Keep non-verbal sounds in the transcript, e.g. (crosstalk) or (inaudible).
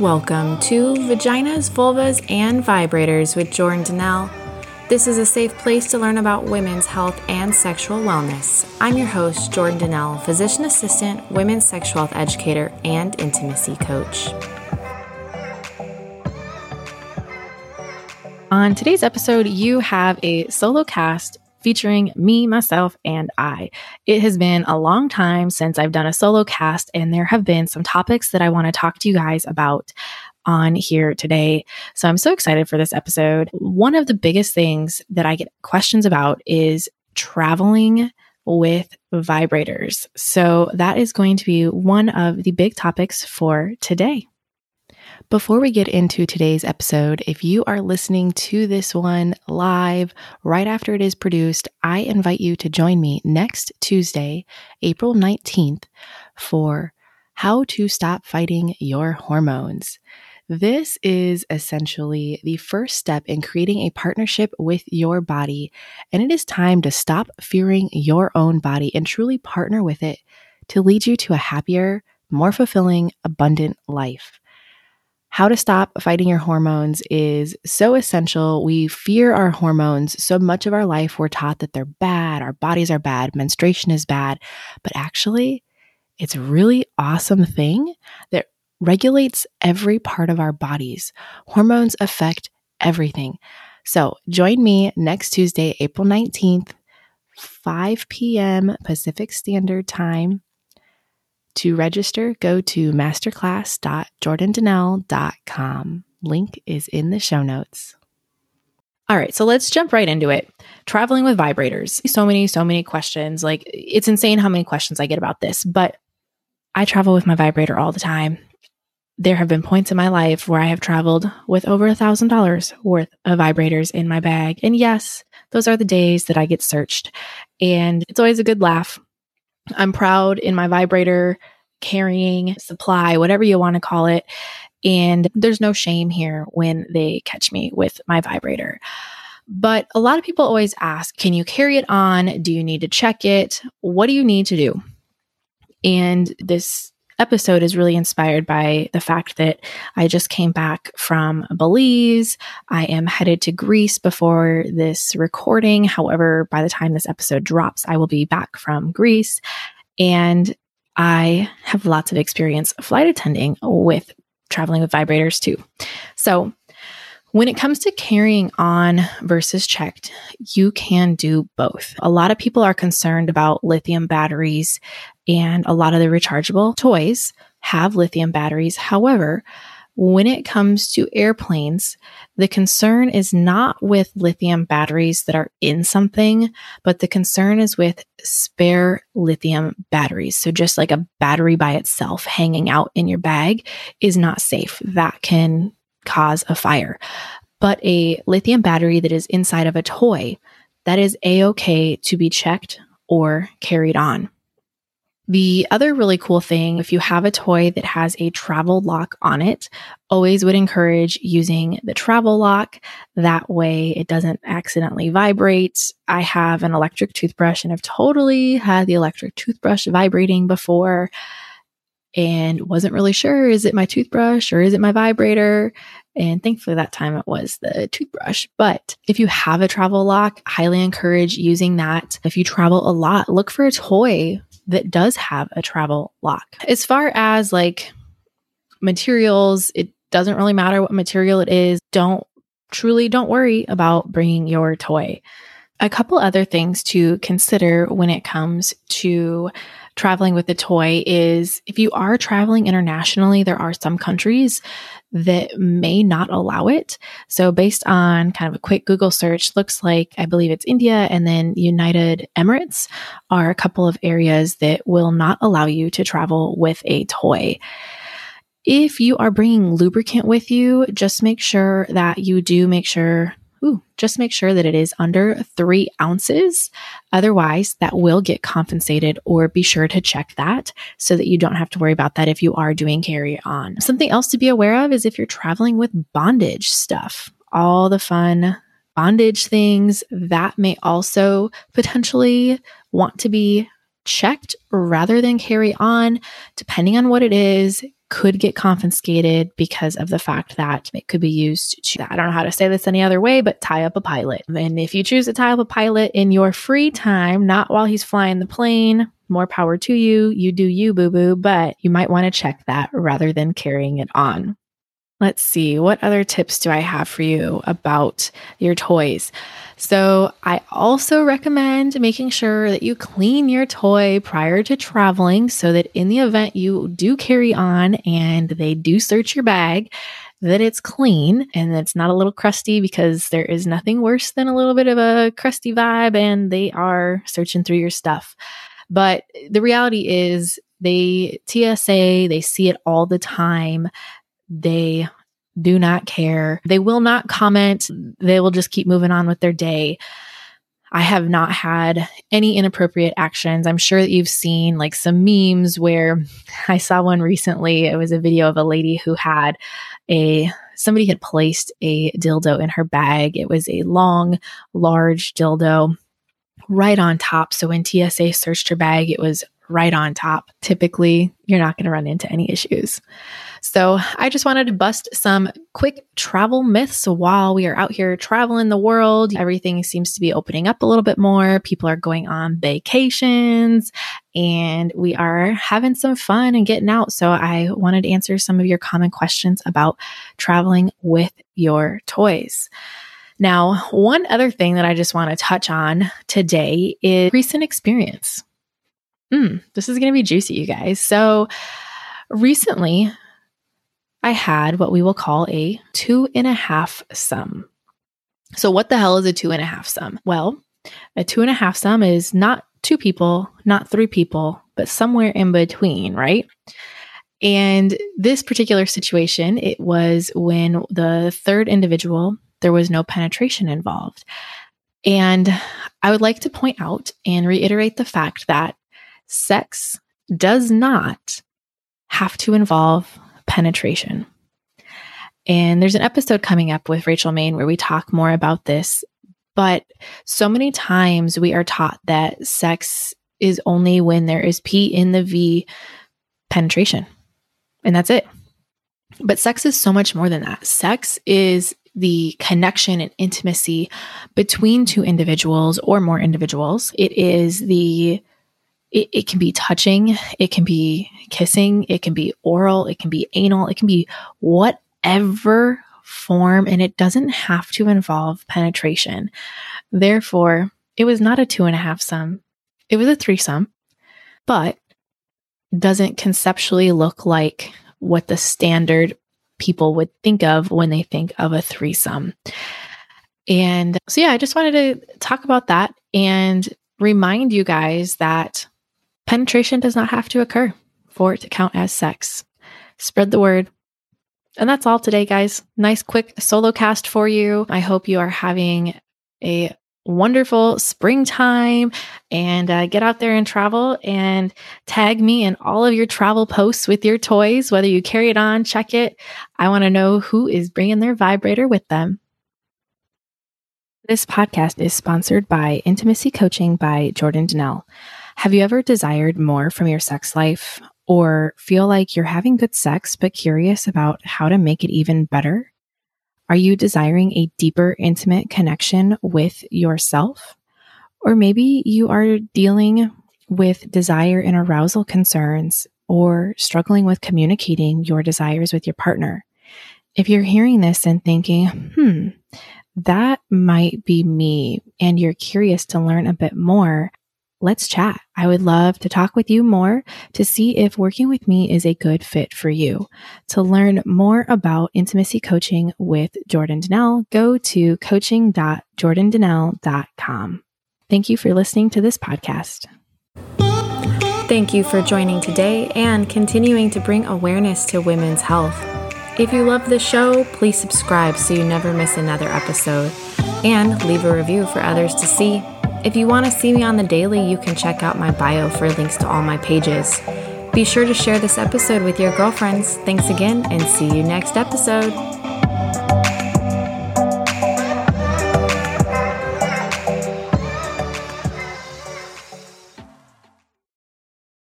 Welcome to Vaginas, Vulvas, and Vibrators with Jordan D'Nelle. This is a safe place to learn about women's health and sexual wellness. I'm your host, Jordan D'Nelle, physician assistant, women's sexual health educator, and intimacy coach. On today's episode, you have a solo cast featuring me, myself, and I. It has been a long time since I've done a solo cast, and there have been some topics that I want to talk to you guys about on here today. So I'm so excited for this episode. One of the biggest things that I get questions about is traveling with vibrators. So that is going to be one of the big topics for today. Before we get into today's episode, if you are listening to this one live right after it is produced, I invite you to join me next Tuesday, April 19th, for How to Stop Fighting Your Hormones. This is essentially the first step in creating a partnership with your body, and it is time to stop fearing your own body and truly partner with it to lead you to a happier, more fulfilling, abundant life. How to stop fighting your hormones is so essential. We fear our hormones so much of our life. We're taught that they're bad, our bodies are bad, menstruation is bad. But actually, it's a really awesome thing that regulates every part of our bodies. Hormones affect everything. So join me next Tuesday, April 19th, 5 p.m. Pacific Standard Time to register, go to masterclass.jordandnelle.com. Link is in the show notes. All right, so let's jump right into it. Traveling with vibrators. So many, so many questions. Like, it's insane how many questions I get about this, but I travel with my vibrator all the time. There have been points in my life where I have traveled with over a thousand dollars worth of vibrators in my bag. And yes, those are the days that I get searched. And it's always a good laugh I'm proud in my vibrator carrying supply, whatever you want to call it. And there's no shame here when they catch me with my vibrator. But a lot of people always ask, can you carry it on? Do you need to check it? What do you need to do? And this episode is really inspired by the fact that I just came back from Belize. I am headed to Greece before this recording. However, by the time this episode drops, I will be back from Greece. And I have lots of experience flight attending with traveling with vibrators too. So, when it comes to carrying on versus checked, you can do both. A lot of people are concerned about lithium batteries, and a lot of the rechargeable toys have lithium batteries. However, when it comes to airplanes, the concern is not with lithium batteries that are in something, but the concern is with spare lithium batteries. So, just like a battery by itself hanging out in your bag is not safe. That can cause a fire. But a lithium battery that is inside of a toy, that is a okay to be checked or carried on. The other really cool thing, if you have a toy that has a travel lock on it, always would encourage using the travel lock. That way it doesn't accidentally vibrate. I have an electric toothbrush and I've totally had the electric toothbrush vibrating before and wasn't really sure is it my toothbrush or is it my vibrator? And thankfully, that time it was the toothbrush. But if you have a travel lock, highly encourage using that. If you travel a lot, look for a toy that does have a travel lock. As far as like materials, it doesn't really matter what material it is. Don't truly don't worry about bringing your toy. A couple other things to consider when it comes to traveling with a toy is if you are traveling internationally, there are some countries that may not allow it. So, based on kind of a quick Google search, looks like I believe it's India and then United Emirates are a couple of areas that will not allow you to travel with a toy. If you are bringing lubricant with you, just make sure that you do make sure Ooh, just make sure that it is under three ounces. Otherwise, that will get compensated, or be sure to check that so that you don't have to worry about that if you are doing carry on. Something else to be aware of is if you're traveling with bondage stuff, all the fun bondage things that may also potentially want to be checked rather than carry on. Depending on what it is, could get confiscated because of the fact that it could be used to, I don't know how to say this any other way, but tie up a pilot. And if you choose to tie up a pilot in your free time, not while he's flying the plane, more power to you. You do you, boo boo, but you might want to check that rather than carrying it on. Let's see, what other tips do I have for you about your toys? So, I also recommend making sure that you clean your toy prior to traveling so that in the event you do carry on and they do search your bag, that it's clean and it's not a little crusty because there is nothing worse than a little bit of a crusty vibe and they are searching through your stuff. But the reality is, they TSA, they see it all the time. They do not care. They will not comment. They will just keep moving on with their day. I have not had any inappropriate actions. I'm sure that you've seen like some memes where (laughs) I saw one recently. It was a video of a lady who had a somebody had placed a dildo in her bag. It was a long, large dildo right on top. So when TSA searched her bag, it was right on top. Typically, you're not going to run into any issues. So, I just wanted to bust some quick travel myths while we are out here traveling the world. Everything seems to be opening up a little bit more. People are going on vacations and we are having some fun and getting out. So, I wanted to answer some of your common questions about traveling with your toys. Now, one other thing that I just want to touch on today is recent experience. Mm, this is going to be juicy, you guys. So, recently, I had what we will call a two and a half some. So, what the hell is a two and a half some? Well, a two and a half some is not two people, not three people, but somewhere in between, right? And this particular situation, it was when the third individual, there was no penetration involved. And I would like to point out and reiterate the fact that sex does not have to involve penetration. And there's an episode coming up with Rachel Maine where we talk more about this. But so many times we are taught that sex is only when there is P in the V penetration. And that's it. But sex is so much more than that. Sex is the connection and intimacy between two individuals or more individuals. It is the it, it can be touching, it can be kissing, it can be oral, it can be anal, it can be whatever form, and it doesn't have to involve penetration. Therefore, it was not a two and a half some, it was a threesome, but doesn't conceptually look like what the standard people would think of when they think of a threesome. And so, yeah, I just wanted to talk about that and remind you guys that Penetration does not have to occur for it to count as sex. Spread the word. And that's all today, guys. Nice, quick solo cast for you. I hope you are having a wonderful springtime and uh, get out there and travel and tag me in all of your travel posts with your toys, whether you carry it on, check it. I want to know who is bringing their vibrator with them. This podcast is sponsored by Intimacy Coaching by Jordan D'Nelle. Have you ever desired more from your sex life or feel like you're having good sex but curious about how to make it even better? Are you desiring a deeper, intimate connection with yourself? Or maybe you are dealing with desire and arousal concerns or struggling with communicating your desires with your partner. If you're hearing this and thinking, hmm, that might be me, and you're curious to learn a bit more, let's chat. I would love to talk with you more to see if working with me is a good fit for you. To learn more about intimacy coaching with Jordan D'Nelle, go to coaching.jordandnelle.com. Thank you for listening to this podcast. Thank you for joining today and continuing to bring awareness to women's health. If you love the show, please subscribe so you never miss another episode and leave a review for others to see. If you want to see me on the daily, you can check out my bio for links to all my pages. Be sure to share this episode with your girlfriends. Thanks again, and see you next episode.